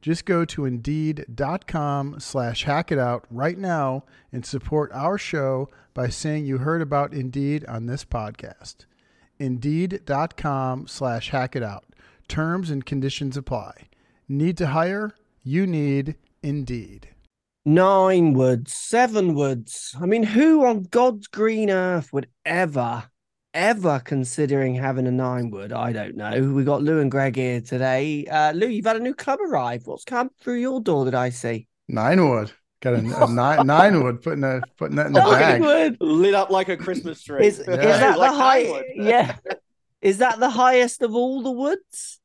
Just go to Indeed.com slash hack it out right now and support our show by saying you heard about Indeed on this podcast. Indeed.com slash hack it out. Terms and conditions apply. Need to hire? You need Indeed. Nine words, seven words. I mean, who on God's green earth would ever, ever considering having a nine wood? I don't know. We got Lou and Greg here today. Uh, Lou, you've had a new club arrive. What's come through your door? Did I see? Nine wood. Got a, a nine, nine wood putting a putting that in the bag. Wood. lit up like a Christmas tree. Is, is that Like the high? Yeah. Is that the highest of all the woods?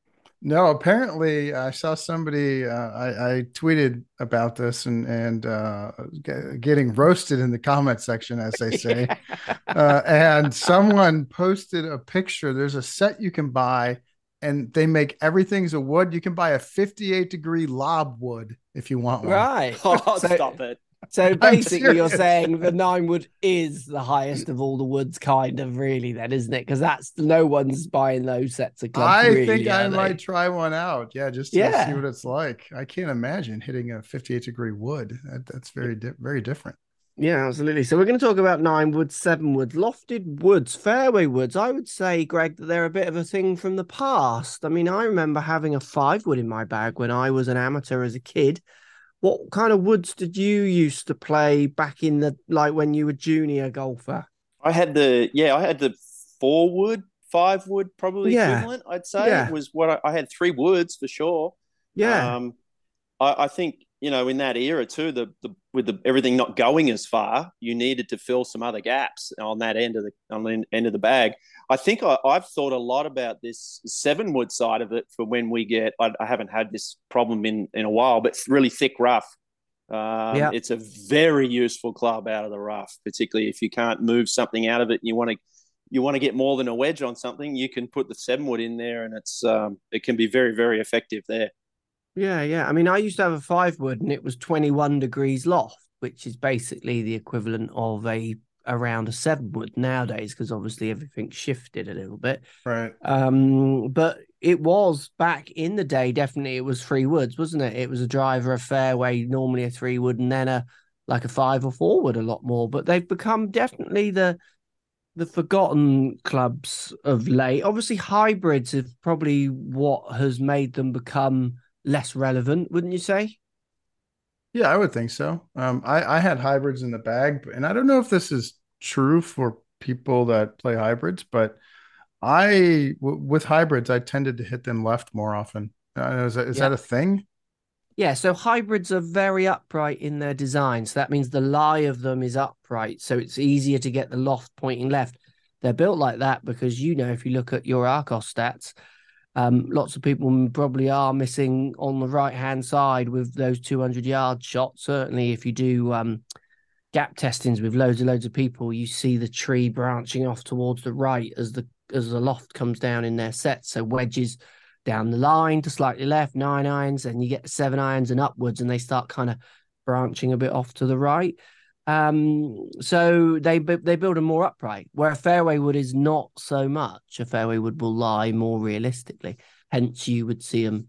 No, apparently I saw somebody. Uh, I, I tweeted about this and and uh, ge- getting roasted in the comment section, as they say. uh, and someone posted a picture. There's a set you can buy, and they make everything's a wood. You can buy a 58 degree lob wood if you want one. Right. Oh, So- stop it. So basically, you're saying the nine wood is the highest of all the woods, kind of, really, then, isn't it? Because that's no one's buying those sets of clubs. I really, think I they? might try one out. Yeah, just to Yeah. see what it's like. I can't imagine hitting a 58 degree wood. That, that's very di- very different. Yeah, absolutely. So we're going to talk about nine woods, seven woods, lofted woods, fairway woods. I would say, Greg, that they're a bit of a thing from the past. I mean, I remember having a five wood in my bag when I was an amateur as a kid. What kind of woods did you used to play back in the like when you were junior golfer? I had the yeah, I had the four wood, five wood, probably Yeah. equivalent. I'd say Yeah. was what I, I had three woods for sure. Yeah, Um, I, I think you know in that era too, the, the with the everything not going as far, you needed to fill some other gaps on that end of the on the end of the bag. I think I, I've thought a lot about this seven wood side of it for when we get. I, I haven't had this problem in in a while, but it's really thick rough. Um, Yeah. It's a very useful club out of the rough, particularly if you can't move something out of it and you want to you want to get more than a wedge on something, you can put the seven wood in there, and it's um, it can be very very effective there. Yeah, yeah. I mean, I used to have a five wood, and it was twenty one degrees loft, which is basically the equivalent of a around a seven wood nowadays, because obviously everything shifted a little bit. Right. Um, but it was back in the day, definitely it was three woods, wasn't it? It was a driver, a fairway, normally a three wood, and then a like a five or four wood a lot more. But they've become definitely the the forgotten clubs of late. Obviously, hybrids have probably what has made them become less relevant, wouldn't you say? Yeah, I would think so. Um, I, I had hybrids in the bag, and I don't know if this is true for people that play hybrids, but I, w- with hybrids, I tended to hit them left more often. Uh, is that, is Yeah. that a thing? Yeah, so hybrids are very upright in their design. So that means the lie of them is upright. So it's easier to get the loft pointing left. They're built like that because, you know, if you look at your Arccos stats, um, lots of people probably are missing on the right hand side with those 200 yard shots. Certainly, if you do um, gap testings with loads and loads of people, you see the tree branching off towards the right as the as the loft comes down in their set. So wedges down the line to slightly left, nine irons, and you get seven irons and upwards, and they start kind of branching a bit off to the right. Um, so they they build them more upright, where a fairway wood is not so much. A fairway wood will lie more realistically. Hence, you would see them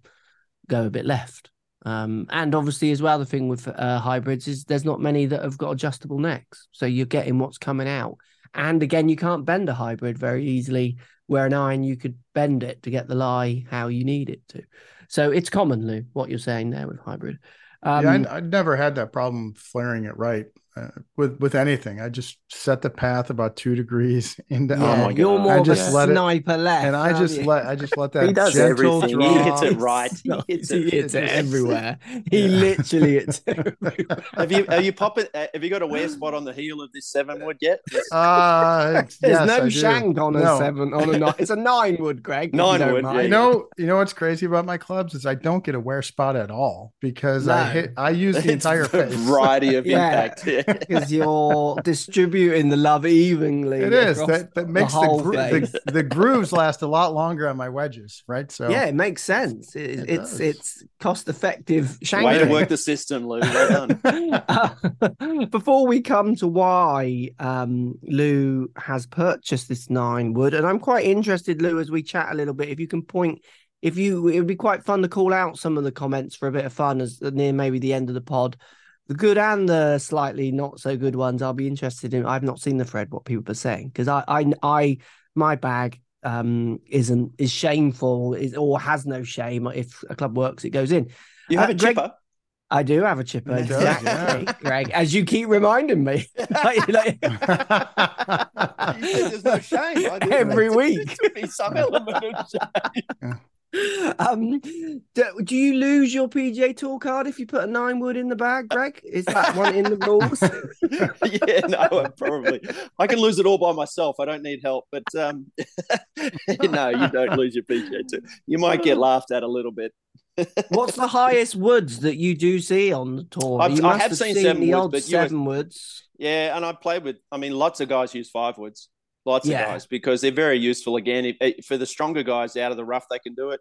go a bit left. Um, and obviously, as well, the thing with uh, hybrids is there's not many that have got adjustable necks, so you're getting what's coming out. And again, you can't bend a hybrid very easily. Where an iron, you could bend it to get the lie how you need it to. So it's common, Lou, what you're saying there with hybrid. Um, yeah, I, I never had that problem flaring it right uh, with with anything. I just set the path about two degrees into. Yeah, oh you're more I just let sniper it, left, and I just you? let I just let that. he does everything. Draw. He hits it right. He hits it, he hits it everywhere. He literally hits everywhere. have you have you pop it? Uh, have you got a wear spot on the heel of this seven wood yet? Uh, There's yes, no shank on no. a seven on a nine. It's a nine wood, Greg. Nine wood. Yeah, you know, you know what's crazy about my clubs is I don't get a wear spot at all because no. I hit. I use the entire face. variety of impact because you're distributing the love evenly. It is that, that makes the, the, gro- the, the, grooves last a lot longer on my wedges, right? So yeah, it makes sense. It, it it's does. it's cost effective. Way to work the system, Lou. Well done. uh, before we come to why um, Lou has purchased this nine wood, and I'm quite interested, Lou, as we chat a little bit, if you can point if you it would be quite fun to call out some of the comments for a bit of fun as near maybe the end of the pod the good and the slightly not so good ones i'll be interested in i've not seen the thread what people are saying because I, I i my bag um isn't is shameful is or has no shame if a club works it goes in you have uh, a Greg, chipper I do have a chipper, exactly, yeah. Greg. As you keep reminding me, like, like... there's no shame. Every week, there be some element of shame. Um, do, do, you lose your PGA Tour card if you put a nine wood in the bag, Greg? Is that one in the rules? yeah, no, probably. I can lose it all by myself. I don't need help. But um, no, you don't lose your PGA Tour. You might get laughed at a little bit. What's the highest woods that you do see on the tour? I've, I have, have seen, seen, seven the woods, old seven woods. Yeah, and I've played with. I mean, lots of guys use five woods lots yeah. of guys because they're very useful. Again, if, if, for the stronger guys out of the rough, they can do it,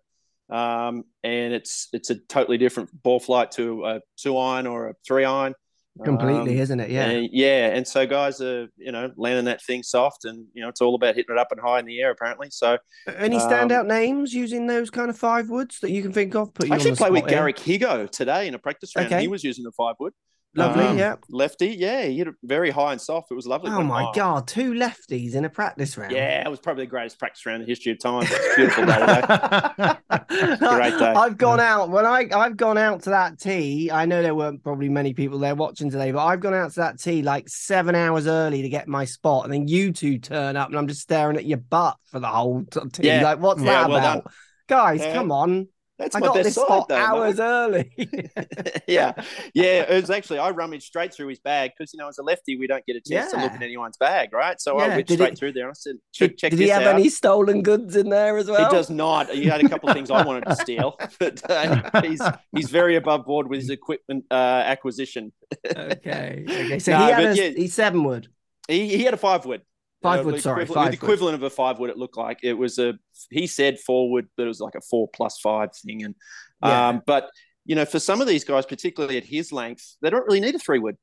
um, and it's it's a totally different ball flight to a two iron or a three iron. Completely, um, isn't it? Yeah, and, yeah. And so guys are you know landing that thing soft, and you know it's all about hitting it up and high in the air. Apparently, so any standout um, names using those kind of five woods that you can think of? Put you I actually played with Garrick Higgo today in a practice round. Okay. He was using the five wood. Lovely, um, yeah. Lefty, yeah. He hit it very high and soft. It was lovely. Oh my god, two lefties in a practice round. Yeah, it was probably the greatest practice round in the history of time. Beautiful day today. Great day. I've gone out when I I've gone out to that tee. I know there weren't probably many people there watching today, but I've gone out to that tee like seven hours early to get my spot, and then you two turn up, and I'm just staring at your butt for the whole tee. Yeah. Like, what's yeah, that well about? Done. Guys, yeah. come on. That's I my got best this side, though, hours mate. early. yeah, yeah. It was actually I rummaged straight through his bag because you know as a lefty we don't get a chance yeah. to look at anyone's bag, right? So yeah. I went did straight through there. I said, did, check did he have out. any stolen goods in there as well? He does not. He had a couple of things I wanted to steal, but uh, he's he's very above board with his equipment uh, acquisition. okay, okay. So no, he had a, yeah, he's seven wood. He he had a five wood. Five uh, wood, sorry, five the equivalent of a five wood. It looked like it was a. He said forward, but it was like a four plus five thing. And yeah. um, but you know, for some of these guys, particularly at his length, they don't really need a three wood.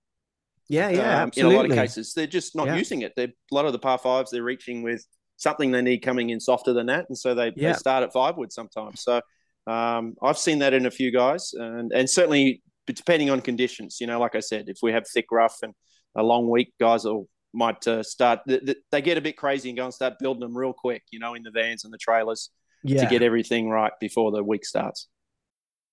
Yeah, yeah, um, In a lot of cases, they're just not yeah. using it. They're a lot of the par fives. They're reaching with something they need coming in softer than that, and so they, yeah. they start at five wood sometimes. So um, I've seen that in a few guys, and and certainly depending on conditions. You know, like I said, if we have thick rough and a long week, guys will might uh, start. Th- they get a bit crazy and go and start building them real quick. You know, in the vans and the trailers yeah. to get everything right before the week starts.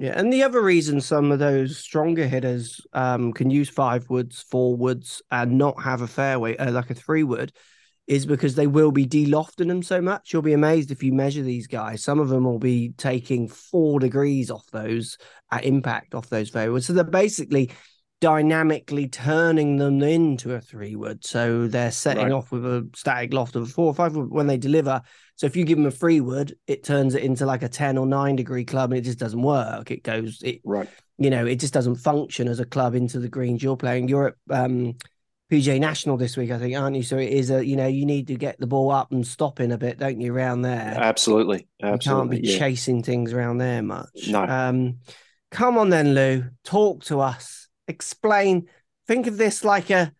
Yeah, and the other reason some of those stronger hitters um, can use five woods, four woods, and not have a fairway uh, like a three wood is because they will be delofting them so much. You'll be amazed if you measure these guys. Some of them will be taking four degrees off those at impact off those fairways. So they're basically dynamically turning them into a three wood. So they're setting right. off with a static loft of a four or five wood when they deliver. So if you give them a three wood, it turns it into like a 10 or nine degree club and it just doesn't work. It goes, it, right. You know, it just doesn't function as a club into the greens you're playing. You're at um, PGA National this week, I think, aren't you? So it is a, you know, you need to get the ball up and stopping a bit, don't you, around there? Absolutely. Absolutely. You can't be yeah. chasing things around there much. No. Um, come on then, Lou. Talk to us. Explain. Think of this like a,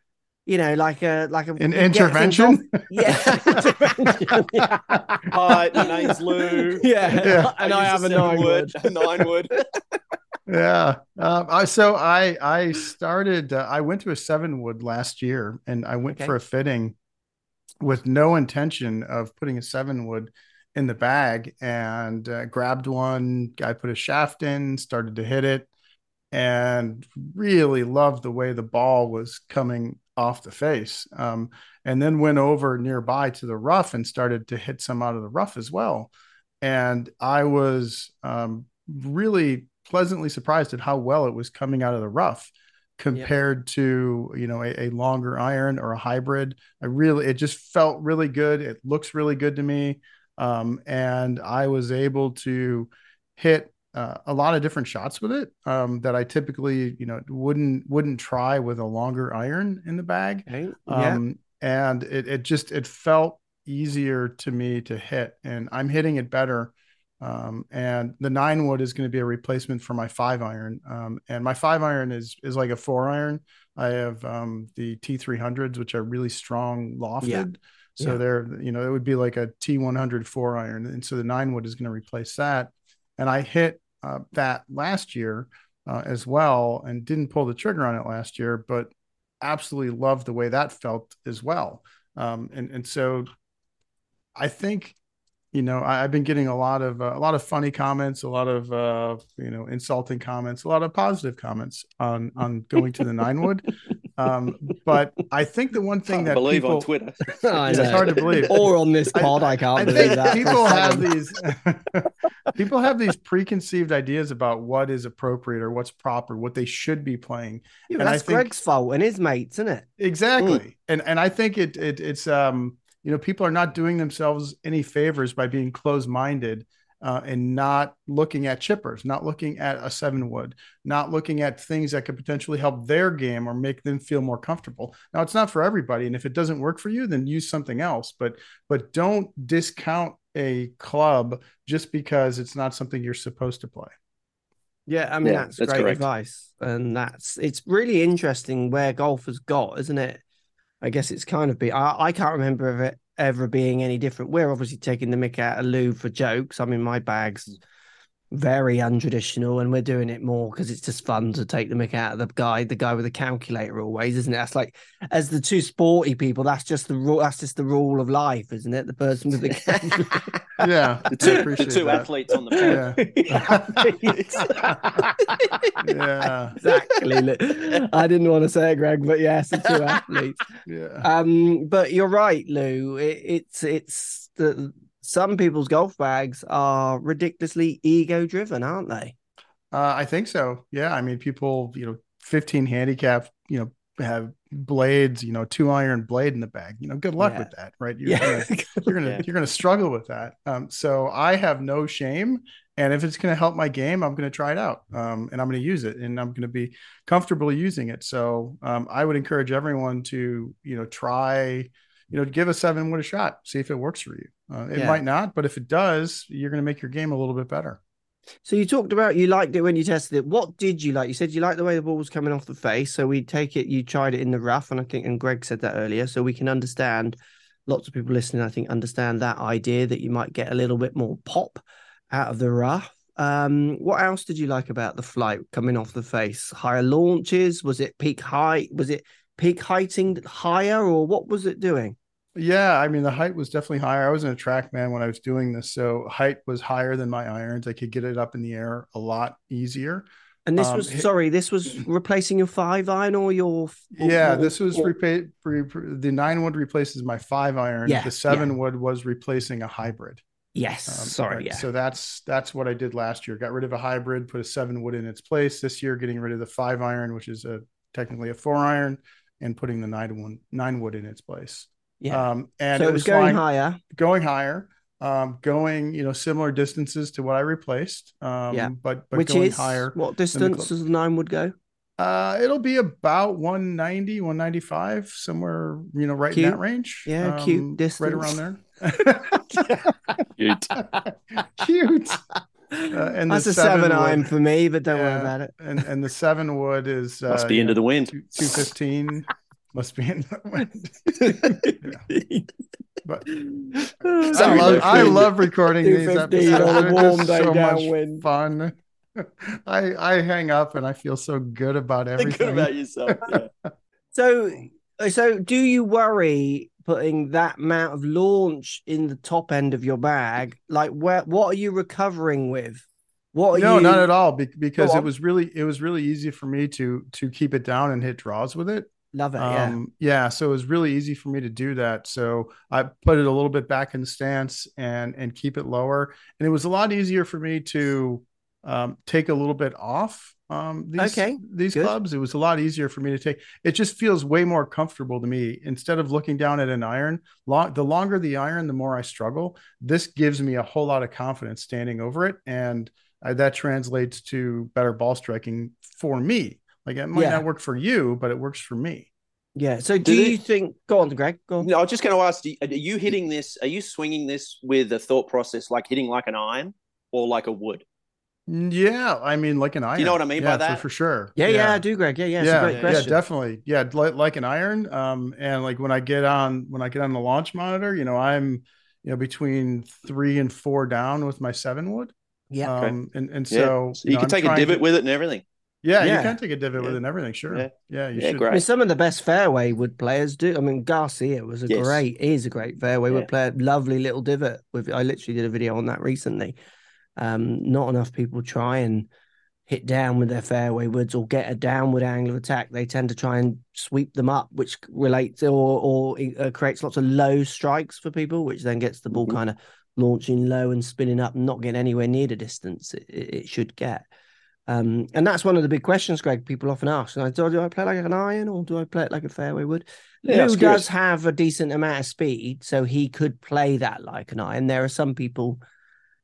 you know, like a like a An you get things intervention? Yeah. intervention. yeah. Hi, my name's Lou. Yeah. Yeah. And I, use have a seven nine wood. A nine wood. Yeah. Um, I, so I I started. Uh, I went to a seven wood last year, and I went Okay. for a fitting with no intention of putting a seven wood in the bag, and uh, grabbed one. I put a shaft in, started to hit it, and really loved the way the ball was coming off the face. Um, and then went over nearby to the rough and started to hit some out of the rough as well. And I was um, really pleasantly surprised at how well it was coming out of the rough compared to you know a, a longer iron or a hybrid i really it just felt really good it looks really good to me um, and i was able to hit uh, a lot of different shots with it um, that i typically you know wouldn't wouldn't try with a longer iron in the bag Okay. Yeah. um, and it, it just it felt easier to me to hit and i'm hitting it better um, and the nine wood is going to be a replacement for my five iron um, and my five iron is is like a four iron i have um, the t300s which are really strong lofted Yeah. so Yeah. they're you know it would be like a t100 four iron and so the nine wood is going to replace that and i hit uh, that last year uh, as well and didn't pull the trigger on it last year but absolutely loved the way that felt as well. Um, and and so I think you know I, I've been getting a lot of uh, a lot of funny comments, a lot of uh, you know insulting comments, a lot of positive comments on on going to the nine wood. Um, but I think the one thing Can't that believe people, on Twitter. I it's hard to believe. Or on this I- pod, I, can't I believe that. people have these people have these preconceived ideas about what is appropriate or what's proper, what they should be playing. Yeah, and I that's think- Greg's fault and his mates, isn't it? Exactly. And and I think it, it it's um you know people are not doing themselves any favors by being closed-minded uh, and not looking at chippers, not looking at a seven wood, not looking at things that could potentially help their game or make them feel more comfortable. Now it's not for everybody, and if it doesn't work for you, then use something else. But but don't discount a club just because it's not something you're supposed to play. Yeah, I mean Yeah, that's, that's great correct. advice, and that's it's really interesting where golf has got, isn't it? I guess it's kind of be. I, I can't remember of it ever being any different. We're obviously taking the mick out of Lou for jokes. I mean, my bag's mm. Very untraditional, and we're doing it more because it's just fun to take the mick out of the guy, the guy with the calculator, always, isn't it? That's like as the two sporty people. That's just the rule. That's just the rule of life, isn't it? The person with the calculator. Yeah, The two, the two athletes on the field. Yeah, yeah, exactly. I didn't want to say it, Greg, but yes, the two athletes. yeah. Um, but you're right, Lou. It, it's it's the some people's golf bags are ridiculously ego driven, aren't they? Uh, I think so. Yeah. I mean, people, you know, 15 handicap, you know, have blades, you know, two iron blade in the bag. You know, good luck Yeah. with that, right? You're gonna, you're gonna Yeah. you're gonna struggle with that. Um, so I have no shame, and if it's gonna help my game, I'm gonna try it out, um, and I'm gonna use it, and I'm gonna be comfortable using it. So um, I would encourage everyone to, you know, try, you know, give a seven wood a shot, see if it works for you. Uh, it Yeah. might not, but if it does, you're gonna make your game a little bit better. So you talked about you liked it when you tested it. What did you like? You said you liked the way the ball was coming off the face. So we take it. You tried it in the rough, and I think, and Greg said that earlier, so we can understand. Lots of people listening, I think, understand that idea that you might get a little bit more pop out of the rough. Um, what else did you like about the flight coming off the face? Higher launches? Was it peak height? Was it peak heighting higher, or what was it doing? Yeah, I mean the height was definitely higher. I was in a TrackMan when I was doing this, so height was higher than my irons. I could get it up in the air a lot easier. And this Um, was sorry, this was replacing your five iron or your Yeah, or- this was or- repa- re- the nine wood replaces my five iron. Yeah, the seven wood was replacing a hybrid. yes. Um, sorry, right, yeah. So that's that's what I did last year. Got rid of a hybrid, put a seven wood in its place. This year, getting rid of the five iron, which is a technically a four iron, and putting the nine one nine wood in its place. yeah. Um, and so it was going flying- higher. going higher, um, going you know similar distances to what I replaced. Um, Yeah. but but which going is higher. what distance does the nine wood go? Uh, it'll be about 190, 195, somewhere you know right Cute. in that range. Yeah, cute Um, distance. right around there. Cute. Cute. Uh, and That's the a seven wood- iron for me, but don't worry about it. And and the seven wood is uh, Must be into know, the wind. two fifteen. Must be in the wind. But I love, I love recording these 215 episodes. on a warm just day so much downwind. fun. I I hang up and I feel so good about everything. Good about yourself. Yeah. So, so do you worry putting that amount of launch in the top end of your bag? Like, where what are you recovering with? What are no, you? not at all. Because it was really it was really easy for me to to keep it down and hit draws with it. Love it. Yeah. Um, yeah, so it was really easy for me to do that. So I put it a little bit back in stance and and keep it lower. And it was a lot easier for me to um, take a little bit off um, these Okay, these good. clubs. It was a lot easier for me to take. It just feels way more comfortable to me. Instead of looking down at an iron, long, the longer the iron, the more I struggle. This gives me a whole lot of confidence standing over it, and uh, that translates to better ball striking for me. Like it might Yeah. not work for you, but it works for me. yeah. So, do Did you it- think? Go on, Greg. Go on. No, I was just going to ask: do- Are you hitting this? Are you swinging this with a thought process like hitting like an iron or like a wood? Yeah, I mean, like an iron. You know what I mean by that? For, for sure. Yeah, yeah, I do, Greg. Yeah, yeah. It's a yeah, great yeah, question. definitely. Yeah, like, like an iron. Um, and like when I get on when I get on the launch monitor, you know, I'm you know between three and four down with my seven wood. Yeah. Okay. Um, and and Yeah. so, So you, know, can I'm take a divot to- with it and everything. Yeah, Yeah. you can take a divot with it and everything. Sure. Yeah. Yeah, you Yeah, should. great. I mean, some of the best fairway wood players do. I mean, Garcia was a Yes. great, is a great fairway Yeah. wood player. Lovely little divot. With I literally did a video on that recently. Um, not enough people try and hit down with their fairway woods or get a downward angle of attack. They tend to try and sweep them up, which relates or or uh, creates lots of low strikes for people, which then gets the ball Mhm. kind of launching low and spinning up and not getting anywhere near the distance it, it should get. Um, and that's one of the big questions, Greg. People often ask, and I do, do I play like an iron or do I play it like a fairway wood? Yeah, Lou does have a decent amount of speed, so he could play that like an iron. There are some people,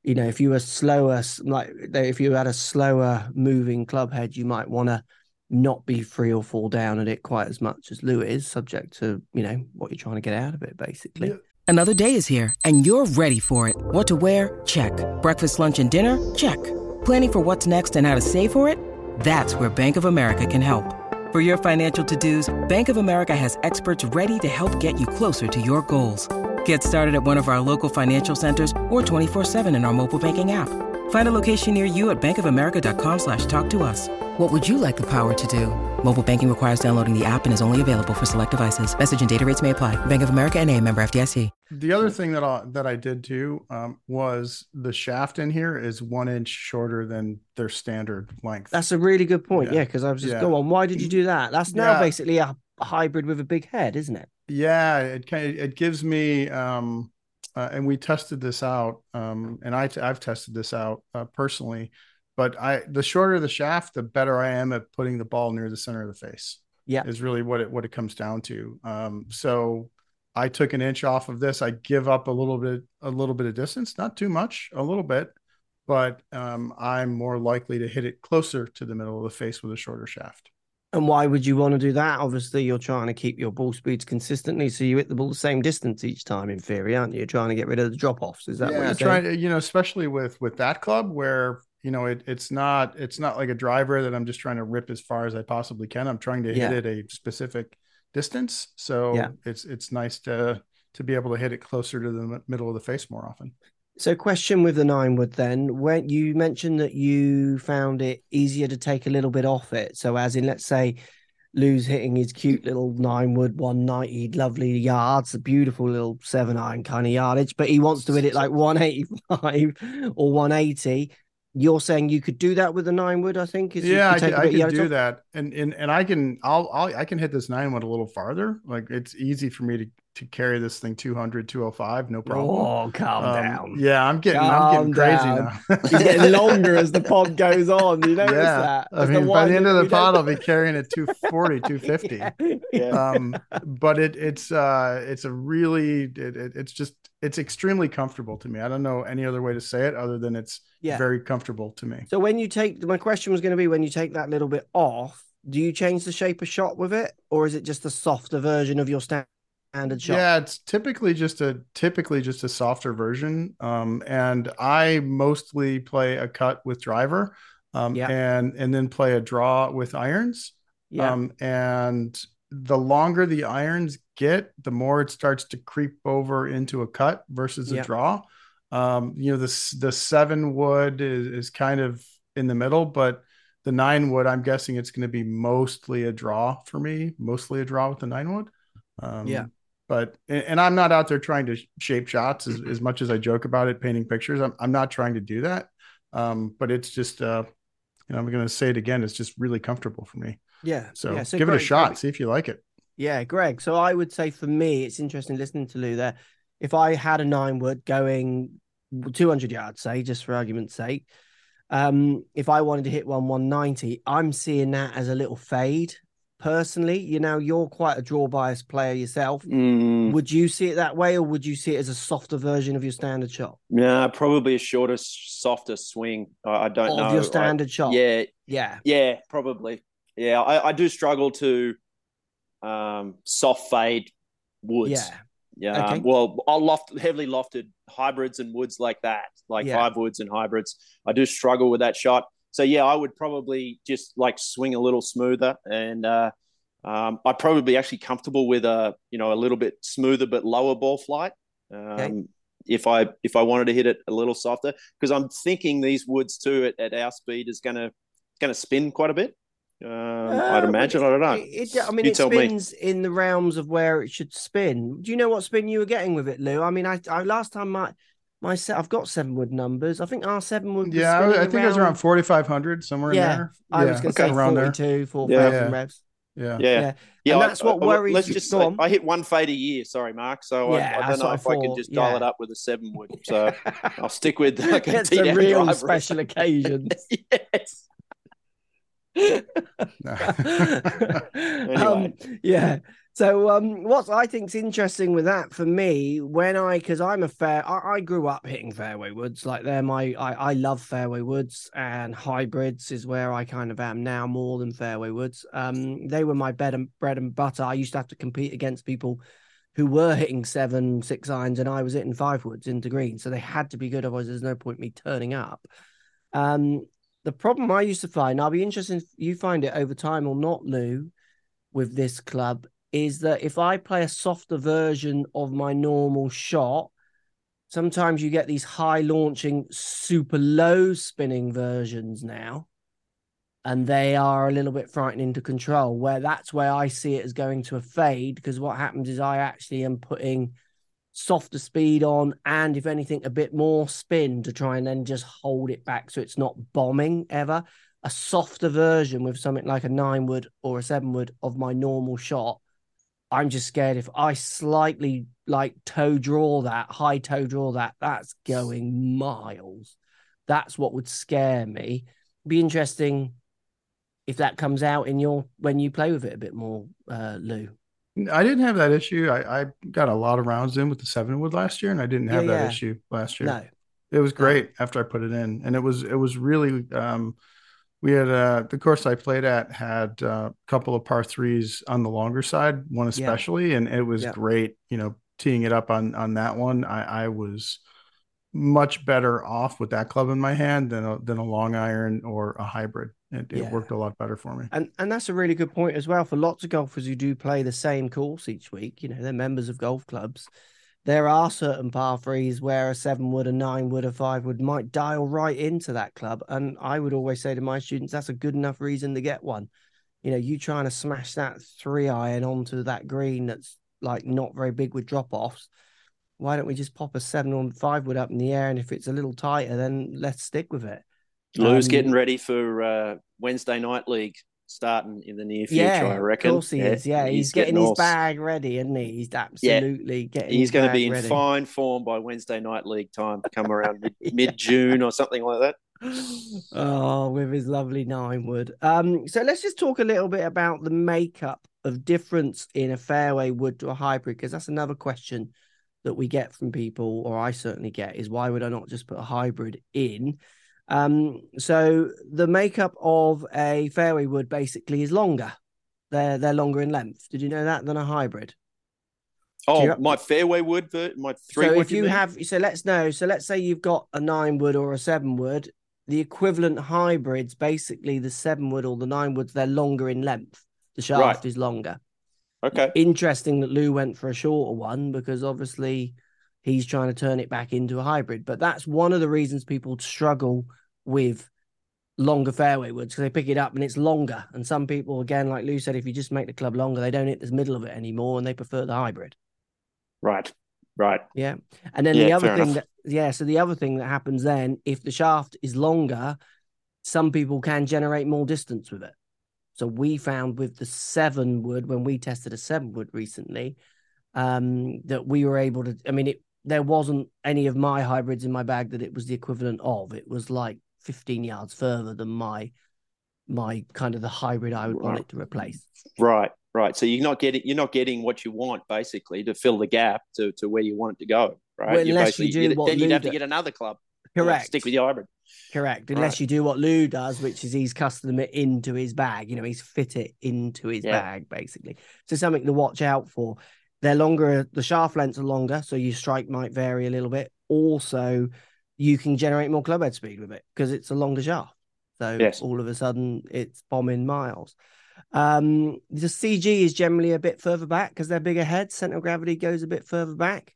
you know, if you were slower, like if you had a slower moving club head, you might want to not be three or four down at it quite as much as Lou is, subject to you know what you're trying to get out of it, basically. Another day is here, and you're ready for it. What to wear? Check. Breakfast, lunch, and dinner? Check. Planning for what's next and how to save for it? That's where Bank of America can help. For your financial to dos, Bank of America has experts ready to help get you closer to your goals. Get started at one of our local financial centers or 24-7 in our mobile banking app. Find a location near you at bankofamerica.com slash talk to us. What would you like the power to do? Mobile banking requires downloading the app and is only available for select devices. Message and data rates may apply. Bank of America and a member FDIC. The other thing that I that I did too um, was the shaft in here is one inch shorter than their standard length. That's a really good point. Yeah. Yeah, because I was just Yeah. go on. Why did you do that? That's now Yeah. basically a, a hybrid with a big head, isn't it? Yeah, it kind of, it gives me um uh, and we tested this out um and I I've tested this out uh, personally, but I the shorter the shaft, the better I am at putting the ball near the center of the face. Yeah. Is really what it what it comes down to. Um so I took an inch off of this. I give up a little bit a little bit of distance, not too much, a little bit, but um I'm more likely to hit it closer to the middle of the face with a shorter shaft. And why would you want to do that? Obviously, you're trying to keep your ball speeds consistently, so you hit the ball the same distance each time. In theory, aren't you? You're trying to get rid of the drop offs. Is that what yeah you're trying to you know especially with with that club where you know it, it's not it's not like a driver that i'm just trying to rip as far as i possibly can i'm trying to Yeah. hit it a specific distance so Yeah. it's it's nice to to be able to hit it closer to the middle of the face more often So, question with the nine wood then. When you mentioned that you found it easier to take a little bit off it, so as in, let's say, Lou's hitting his cute little nine wood 190, lovely yards, a beautiful little seven iron kind of yardage, but he wants to hit it like 185 or 180. You're saying you could do that with a nine wood, I think. is yeah i can, I can do off? that and, and and i can I'll, I'll i can hit this nine one a little farther like it's easy for me to to carry this thing 200 205 no problem Oh, calm Um, down. yeah i'm getting i'm getting Calm crazy now He's getting longer as the pod goes on. You notice that? I As mean, by the end of the pod, I'll be carrying a 240, 250. Yeah. Um, but it, it's, uh, it's a really, it, it, it's just, it's extremely comfortable to me. I don't know any other way to say it other than it's Yeah. very comfortable to me. So when you take my question was going to be when you take that little bit off, do you change the shape of shot with it, or is it just a softer version of your sta- standard shot? Yeah, it's typically just a typically just a softer version. Um, and I mostly play a cut with driver, um, Yeah. and and then play a draw with irons. Yeah. Um, and the longer the irons get, the more it starts to creep over into a cut versus a Yeah. draw. Um, you know, the the seven wood is, is kind of in the middle, but the nine wood, I'm guessing it's going to be mostly a draw for me, mostly a draw with the nine wood. Um, Yeah. But and, I'm not out there trying to shape shots as, as much as I joke about it, painting pictures. I'm I'm not trying to do that. Um, but it's just uh, you know, I'm going to say it again. It's just really comfortable for me. yeah. So, yeah. give it a shot. Greg- See if you like it. Yeah, Greg. So I would say for me, it's interesting listening to Lou there. If I had a nine wood going 200 yards, say, just for argument's sake, um, if I wanted to hit one 190, I'm seeing that as a little fade. Personally, you know, you're quite a draw bias player yourself. Mm, Would you see it that way, or would you see it as a softer version of your standard shot? yeah, probably a shorter, softer swing. I, I don't Of know. your I- standard shot? Yeah, Yeah. yeah, probably. Yeah, I, I do struggle to um, soft fade woods. Yeah. Yeah. Okay. Well, I'll loft heavily lofted hybrids and woods like that, like Yeah. five woods and hybrids. I do struggle with that shot. So yeah, I would probably just like swing a little smoother, and uh, um, I'd probably be actually comfortable with a you know a little bit smoother but lower ball flight. Um, If I if I wanted to hit it a little softer, because I'm thinking these woods too at, at our speed is gonna gonna spin quite a bit. Um, I'd Uh, imagine. but I don't know. It, it- I mean, You it tell me. spins in the realms of where it should spin. Do you know what spin you were getting with it, Lou? I mean, I, I last time my my set, I've got seven wood numbers. I think our seven wood. Yeah, I, I think it was around 4,500 somewhere Yeah, in there. I was going to say around there. 42, 4,000 Yeah. revs. Yeah. Yeah. Yeah. Yeah, And I- that's what I- worries Let's you. just Go say. I hit one fade a year. Sorry, Mark. So Yeah, I, I don't know what if I I can thought, just dial it up with a seven wood. So I'll stick with like a it's a TDM real driver. special occasion. yes. um, yeah. So, um, what I think's interesting with that for me, when I, because I'm a fair, I, I grew up hitting fairway woods. Like they're my, I, I love fairway woods and hybrids is where I kind of am now more than fairway woods. Um, they were my bread and bread and butter. I used to have to compete against people who were hitting seven, six irons, and I was hitting five woods into green. So they had to be good. Otherwise, there's no point me turning up. Um, the problem I used to find, I'll be interested if you find it over time or not, Lou, with this club, is that if I play a softer version of my normal shot, sometimes you get these high launching, super low spinning versions now. And they are a little bit frightening to control, where that's where I see it as going to a fade. Because what happens is I actually am putting softer speed on and if anything a bit more spin to try and then just hold it back so it's not bombing ever a softer version with something like a nine wood or a seven wood of my normal shot i'm just scared if i slightly like toe draw that high toe draw that that's going miles that's what would scare me be interesting if that comes out in your when you play with it a bit more uh lou I didn't have that issue. I, I got a lot of rounds in with the seven wood last year, and I didn't have Yeah, that yeah. issue last year. no It was great after I put it in, and it was it was really. Um, we had uh, the course I played at had uh, a couple of par threes on the longer side, one especially, and it was Yeah. great. You know, teeing it up on on that one, I, I was much better off with that club in my hand than a, than a long iron or a hybrid. It, it worked a lot better for me. And and that's a really good point as well for lots of golfers who do play the same course each week. You know, they're members of golf clubs. There are certain par threes where a seven wood, a nine wood, a five wood might dial right into that club. And I would always say to my students, that's a good enough reason to get one. You know, you trying to smash that three iron onto that green that's like not very big with drop offs. Why don't we just pop a seven or five wood up in the air? And if it's a little tighter, then let's stick with it. Lou's Um, getting ready for uh, Wednesday night league starting in the near future. Yeah, I reckon. Of course he is. Yeah, he's, getting, his all- bag ready, isn't he? He's absolutely getting. He's going to be in ready. fine form by Wednesday night league time, to come around mid, mid June or something like that. oh, with his lovely nine wood. Um, so let's just talk a little bit about the makeup of difference in a fairway wood to a hybrid, because that's another question that we get from people, or I certainly get, is why would I not just put a hybrid in? Um, so the makeup of a fairway wood basically is longer. They're they're longer in length. Did you know that than a hybrid? Oh, you- my fairway wood, my three so if you have, so let's know. So let's say you've got a nine wood or a seven wood. The equivalent hybrids, basically the seven wood or the nine woods, they're longer in length. The shaft Right. is longer. okay, Interesting that Lou went for a shorter one because obviously he's trying to turn it back into a hybrid. But that's one of the reasons people struggle with longer fairway woods because they pick it up and it's longer. And some people, again, like Lou said, if you just make the club longer, they don't hit the middle of it anymore and they prefer the hybrid. right, right. Yeah. And then Yeah, the other thing enough. that, yeah, so the other thing that happens then, if the shaft is longer, some people can generate more distance with it. So we found with the seven wood, when we tested a seven wood recently, um, that we were able to, I mean, it, there wasn't any of my hybrids in my bag that it was the equivalent of. It was like 15 yards further than my, my kind of the hybrid I would want it to replace. Right, right. So you're not getting you're not getting what you want basically to fill the gap to, to where you want it to go. Right. Well, unless you do what then you'd have to get another club. Uh, Correct. Stick with your hybrid. Correct. Unless Right. you do what Lou does, which is he's custom it into his bag. You know, he's fit it into his Yeah. bag, basically. So something to watch out for. They're longer, the shaft lengths are longer, so your strike might vary a little bit. Also, you can generate more club head speed with it because it's a longer shaft. So Yes. all of a sudden it's bombing miles. Um, the CG is generally a bit further back because they're bigger heads. Center of gravity goes a bit further back.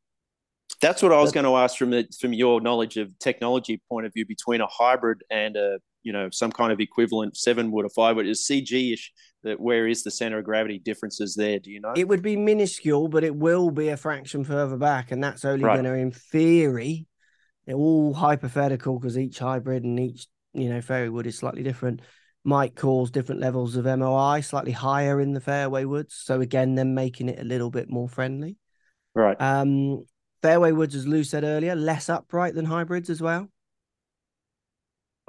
That's what I was going to ask from the from your knowledge of technology point of view between a hybrid and a you know some kind of equivalent seven wood or five wood is CG ish. That where is the center of gravity differences there? Do you know? It would be minuscule, but it will be a fraction further back, and that's only Right. going to, in theory, they're all hypothetical because each hybrid and each you know fairway wood is slightly different. Might cause different levels of MOI, slightly higher in the fairway woods. So again, then making it a little bit more friendly. right. Um, fairway woods, as Lou said earlier, less upright than hybrids as well.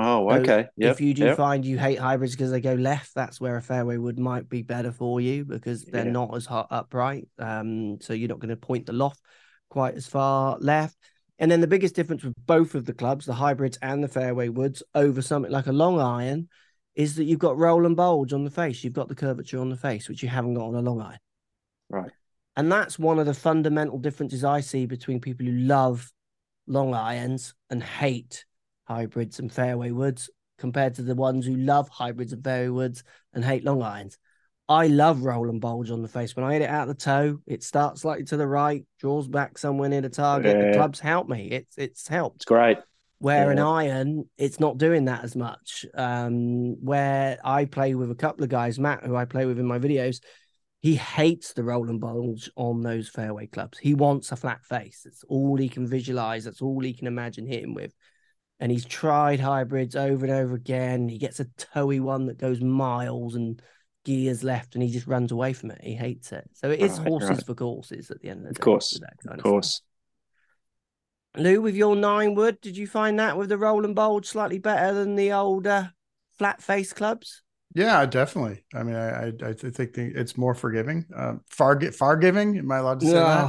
Oh, so okay. Yep. if you do yep. find you hate hybrids because they go left, that's where a fairway wood might be better for you because they're Yeah. not as hot upright. Um, so you're not going to point the loft quite as far left. And then the biggest difference with both of the clubs, the hybrids and the fairway woods, over something like a long iron, is that you've got roll and bulge on the face. You've got the curvature on the face, which you haven't got on a long iron. Right. And that's one of the fundamental differences I see between people who love long irons and hate hybrids and fairway woods compared to the ones who love hybrids and fairway woods and hate long irons. I love roll and bulge on the face. When I hit it out the toe, it starts slightly to the right, draws back somewhere near the target. The clubs help me. It's it's helped. It's great. Where an iron, it's not doing that as much. Um, where I play with a couple of guys, Matt, who I play with in my videos, he hates the roll and bulge on those fairway clubs. He wants a flat face. That's all he can visualize. That's all he can imagine hitting with. And he's tried hybrids over and over again. He gets a toey one that goes miles and gears left, and he just runs away from it. He hates it. So it is Right, horses right. for courses at the end of the day. Of day. course, with that kind Of stuff. course. Lou, with your nine wood, did you find that with the roll and bulge slightly better than the older flat face clubs? Yeah, definitely. I mean, I I, I think the, it's more forgiving. Um, far far giving. Am I allowed to say that?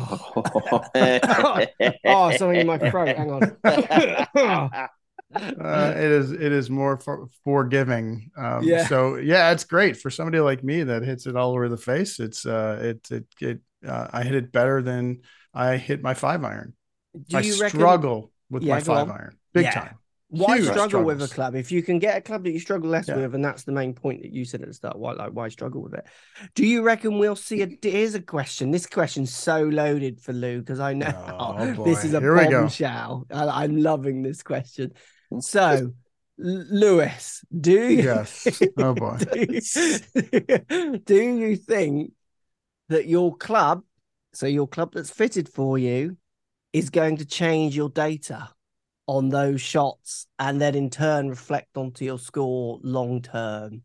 Oh, something in my throat. Hang on. Uh, it is it is more for, forgiving. Um, Yeah. So yeah, it's great for somebody like me that hits it all over the face. It's uh, it it it. Uh, I hit it better than I hit my five iron. Do I you reckon struggle with Yeah, my five on. iron big Yeah. time. why huge struggle with a club? If you can get a club that you struggle less Yeah. with, and that's the main point that you said at the start, why like why struggle with it? Do you reckon we'll see a here's a question. This question's so loaded for Lou because I know Oh, this is a Here we go. bombshell. I'm loving this question. So, Lewis, do you Yes. Oh boy. do, do you think that your club, so your club that's fitted for you, is going to change your data on those shots and then in turn reflect onto your score long term?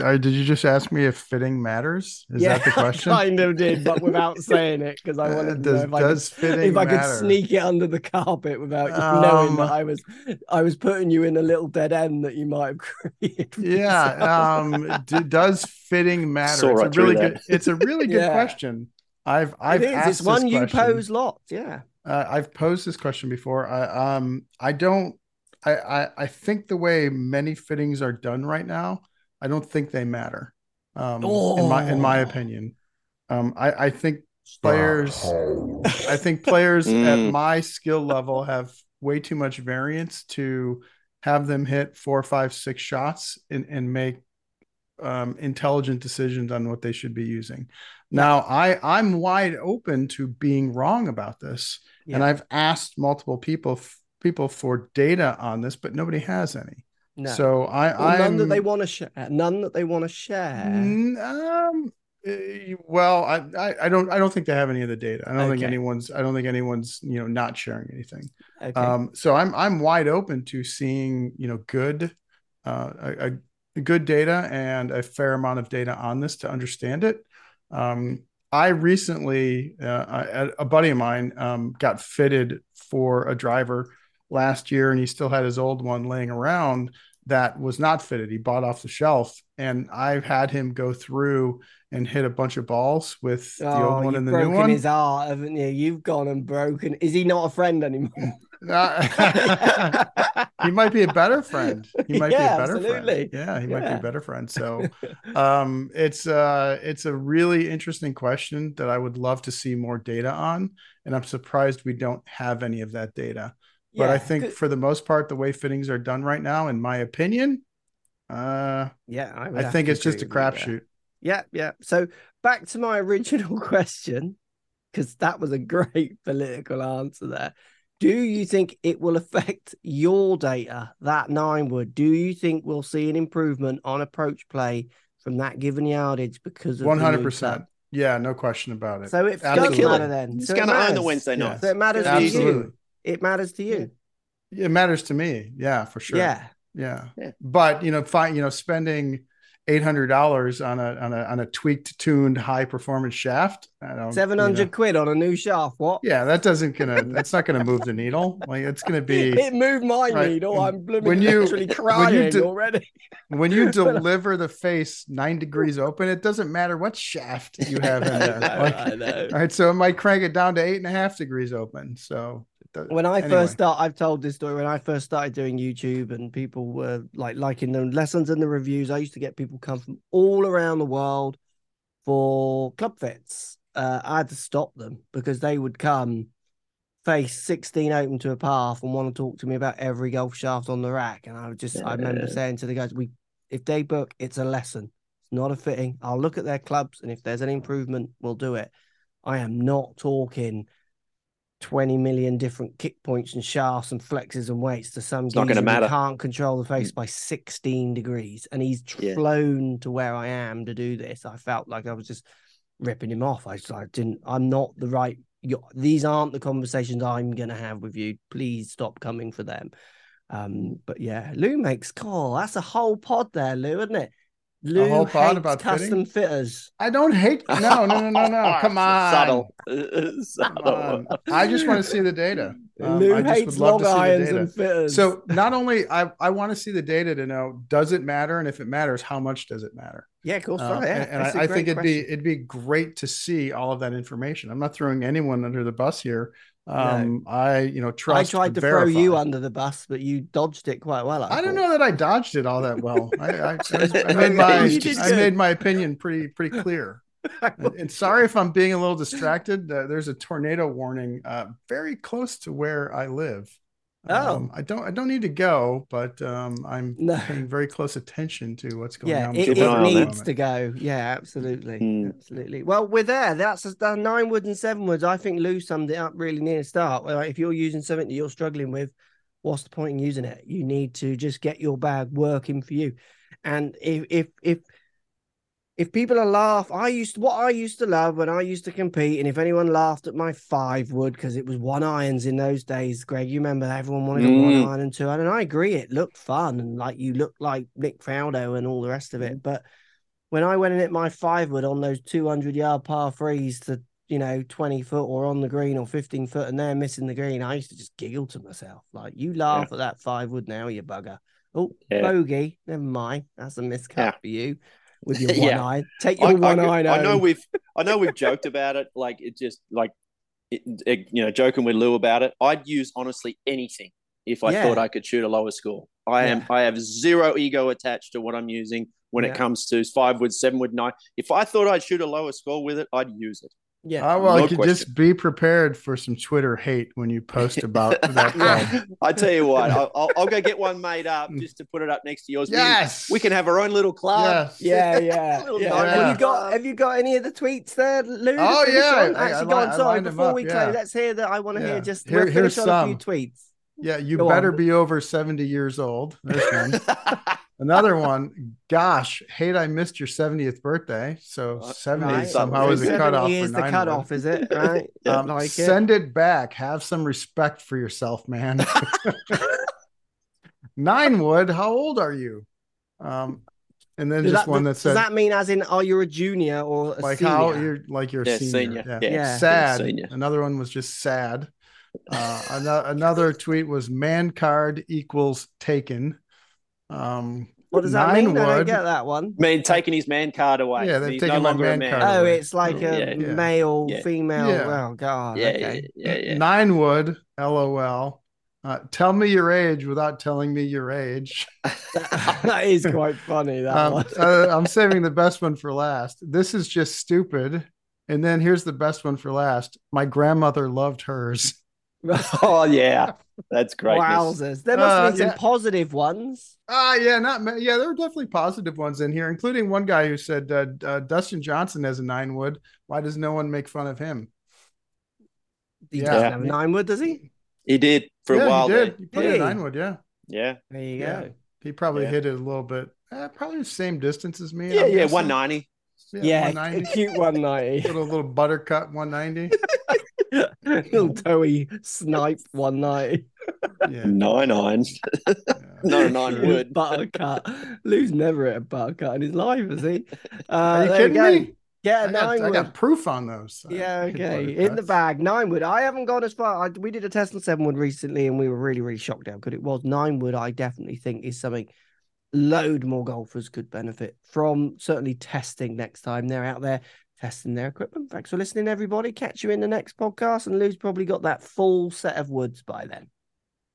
Uh, Did you just ask me if fitting matters? Is that the question? I kind of did, but without saying it because I Uh, wanted to does know if I could, fitting if I could sneak it under the carpet without you knowing Um, that I was I was putting you in a little dead end that you might have created. Yeah. Um. d- does fitting matter? Saw it's right a through really that. good. It's a really good Yeah. question. I've I've it is. asked It's one this you question. pose lots. Yeah. Uh, I've posed this question before. I um I don't. I, I I think the way many fittings are done right now, I don't think they matter. Um, in my in my Oh. opinion, um, I I think players. I think players Mm. at my skill level have way too much variance to have them hit four, five, six shots and, and make um, intelligent decisions on what they should be using. Now, I I'm wide open to being wrong about this, and I've asked multiple people people for data on this, but nobody has any. No. So I none that they want to share. None that they want to share. Um, eh, well, I, I, I don't, I don't think they have any of the data. I don't think anyone's, I don't think anyone's, you know, not sharing anything. Okay. Um, so I'm, I'm wide open to seeing, you know, good, uh, a, a good data and a fair amount of data on this to understand it. Um, I recently, uh, a, a buddy of mine, um, got fitted for a driver last year, and he still had his old one laying around that was not fitted. He bought off the shelf, and I've had him go through and hit a bunch of balls with the oh, old one you've and the new one. his heart, haven't you? You've gone and broken. Is he not a friend anymore? Uh, he might be a better friend. He might Yeah, be a better absolutely. friend. Yeah, he might be a better friend. So um it's uh it's a really interesting question that I would love to see more data on. And I'm surprised we don't have any of that data. But I think for the most part, the way fittings are done right now, in my opinion, uh yeah, I, I think it's just a agree with you there. crapshoot. Yeah, yeah. So back to my original question, because that was a great political answer there. Do you think it will affect your data, that nine wood? Do you think we'll see an improvement on approach play from that given yardage because of one hundred percent? Yeah, no question about it. So it Absolutely. does it then. It's So it gonna own the matters. Wednesday Yeah. night. So it matters to Absolutely. you. It matters to you. It matters to me. Yeah, for sure. Yeah. Yeah. Yeah. But you know, fine, you know, spending eight hundred dollars on a on a on a tweaked, tuned, high performance shaft. I don't, Seven you know. hundred quid on a new shaft. What? Yeah, that doesn't gonna that's not gonna move the needle. Like it's gonna be it moved my right. needle. I'm blooming When you- literally when you crying already. when you deliver the face nine degrees open, it doesn't matter what shaft you have in there. I know, Like, I know. all right, so it might crank it down to eight and a half degrees open. So it does- when I anyway. first start, I've told this story. When I first started doing YouTube, and people were like liking the lessons and the reviews, I used to get people come from all around the world for club fits. Uh, I had to stop them because they would come face 16 open to a path and want to talk to me about every golf shaft on the rack. And I would just, I remember saying to the guys, we, if they book, it's a lesson. It's not a fitting. I'll look at their clubs, and if there's an improvement, we'll do it. I am not talking 20 million different kick points and shafts and flexes and weights to some It's not gonna who matter. can't control the face by 16 degrees. And he's Yeah. flown to where I am to do this. I felt like I was just ripping him off. I, just, I didn't, I'm not the right, you these aren't the conversations I'm going to have with you. Please stop coming for them. Um, but yeah, Lou makes call. That's a whole pod there, Lou, isn't it? Lou whole pod hates about custom fitting? fitters. I don't hate no, no, no, no, no. Come on. Subtle. Come on. I just want to see the data. Um, Lou I just hates would love to see the data. and fitters. So not only I, I want to see the data to know does it matter, and if it matters, how much does it matter? yeah, cool. course. Um, yeah, and and a I, I think it'd be it'd be great to see all of that information. I'm not throwing anyone under the bus here. Um, I you know I tried to throw you under the bus, but you dodged it quite well. I, I don't know that I dodged it all that well. I, I, I, I made my I made my opinion pretty pretty clear. and, and sorry if I'm being a little distracted. Uh, there's a tornado warning uh, very close to where I live. Oh. Um, I don't I don't need to go, but um, I'm No. paying very close attention to what's going Yeah, on. it, Keep with an it eye the on that. needs to go. Yeah, absolutely, Hmm. absolutely. Well, we're there. That's the nine woods and seven woods. I think Lou summed it up really near the start. Like, if you're using something that you're struggling with, what's the point in using it? You need to just get your bag working for you. And if if if if people are laugh, I used what I used to love when I used to compete, and if anyone laughed at my five wood because it was one irons in those days, Greg, you remember everyone wanted a one Mm. iron and two iron, and I agree, it looked fun and like you looked like Nick Faldo and all the rest of it. But when I went in at my five wood on those two hundred yard par threes to you know twenty foot or on the green or fifteen foot, and they're missing the green, I used to just giggle to myself like, "You laugh at that five wood now, you bugger." Oh, Yeah. bogey, never mind, that's a miscut Yeah. for you with your one Yeah. eye. Take your I, one I, eye. I know we've I know we've joked about it. Like it just like it, it- you know joking with Lou about it. I'd use honestly anything if I Yeah. thought I could shoot a lower score. I am I have zero ego attached to what I'm using when Yeah. it comes to five wood, seven wood, nine. If I thought I'd shoot a lower score with it, I'd use it. Yeah. Oh, well, no you could just be prepared for some Twitter hate when you post about that club. I tell you what, I'll, I'll, I'll go get one made up mm. just to put it up next to yours. We- Yes. we, can have our own little club. Yes. Yeah, yeah, Little yeah. Have you got Have you got any of the tweets there, Lou? to Oh, finish yeah. on? I- I Actually, li- go on. Sorry, before up, we yeah. close, let's hear that. I want to Yeah. hear just Here- we'll finish here's on a few some. tweets. Yeah, you Go better on. be over 70 years old. There's one. Another one. Gosh, hate I missed your 70th birthday. So Uh, 70 Right. somehow is a 70 cutoff. is the cutoff, is it? Right? Yeah. Um, like send it back. Have some respect for yourself, man. Nine wood. How old are you? Um, and then Does just that, one that says does that mean as in are you a junior or a like senior? how you're like you're a Yeah, senior. senior. Yeah. Yeah. Sad. Senior. Another one was just sad. Uh, another, another tweet was man card equals taken. Um, what does that nine mean? I don't get that one. I mean, taking his man card away. Yeah, they're He's taking no my man man. card Oh, away. it's like a Yeah, yeah. male, Yeah. female. Yeah. Oh God. Yeah, okay. yeah, yeah, yeah. Nine wood. LOL. Uh, tell me your age without telling me your age. that is quite funny. That Um, one. uh, I'm saving the best one for last. This is just stupid. And then here's the best one for last. My grandmother loved hers. oh yeah, that's great. Wowzers. There must uh, some yeah. positive ones. Ah, uh, yeah, not yeah. There were definitely positive ones in here, including one guy who said uh, uh, Dustin Johnson has a nine wood. Why does no one make fun of him? He yeah. doesn't have a nine wood, does he? He did for yeah, a while. He did. He played hey. a nine wood. Yeah. Yeah. There you go. He probably hit it a little bit. Eh, probably the same distance as me. Yeah, I'm yeah, 190. Yeah, yeah a cute 190. little, little buttercut 190. little toey snipe 190. Yeah. Nine nine. Yeah. no nine wood. Buttercut. Lou's never at a buttercut in his life, is he? Uh, Are you kidding me? Yeah, I got, I got proof on those. Yeah, okay. In the bag, nine wood. I haven't gone as far. I, we did a test on seven wood recently, and we were really, really shocked out because it was. Nine wood, I definitely think is something load more golfers could benefit from. Certainly testing next time they're out there testing their equipment. Thanks for listening, everybody. Catch you in the next podcast, and Lou's probably got that full set of woods by then.